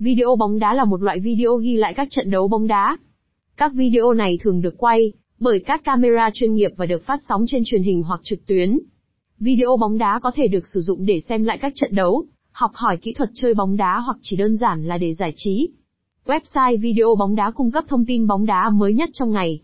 Video bóng đá là một loại video ghi lại các trận đấu bóng đá. Các video này thường được quay bởi các camera chuyên nghiệp và được phát sóng trên truyền hình hoặc trực tuyến. Video bóng đá có thể được sử dụng để xem lại các trận đấu, học hỏi kỹ thuật chơi bóng đá hoặc chỉ đơn giản là để giải trí. Website video bóng đá cung cấp thông tin bóng đá mới nhất trong ngày.